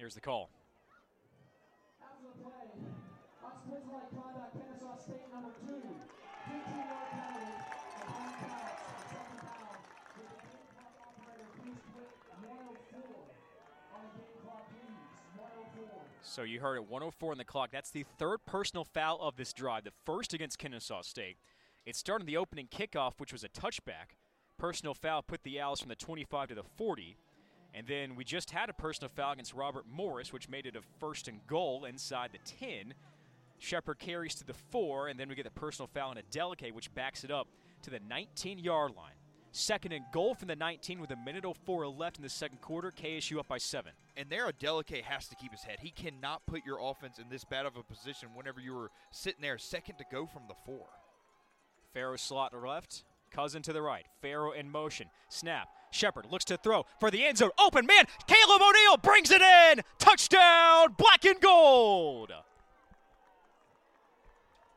Here's the call. After the play, unsportsmanlike conduct, Kennesaw State number two, 15-yard penalty, upon counts, second down, with the game clock operator, please quit 104 on the game clock, please, 104. So you heard it 104 on the clock. That's the third personal foul of this drive, the first against Kennesaw State. It started the opening kickoff, which was a touchback. Personal foul put the Owls from the 25 to the 40. And then we just had a personal foul against Robert Morris, which made it a first and goal inside the 10. Shepherd carries to the 4, and then we get the personal foul on Adelike, which backs it up to the 19 yard line. Second and goal from the 19 with a minute 04 left in the second quarter. KSU up by 7. And there, Adelike has to keep his head. He cannot put your offense in this bad of a position whenever you were sitting there second to go from the four. Farrow slot left. Cousin to the right. Farrow in motion. Snap. Shepherd looks to throw for the end zone. Open man. Caleb O'Neill brings it in. Touchdown. Black and gold.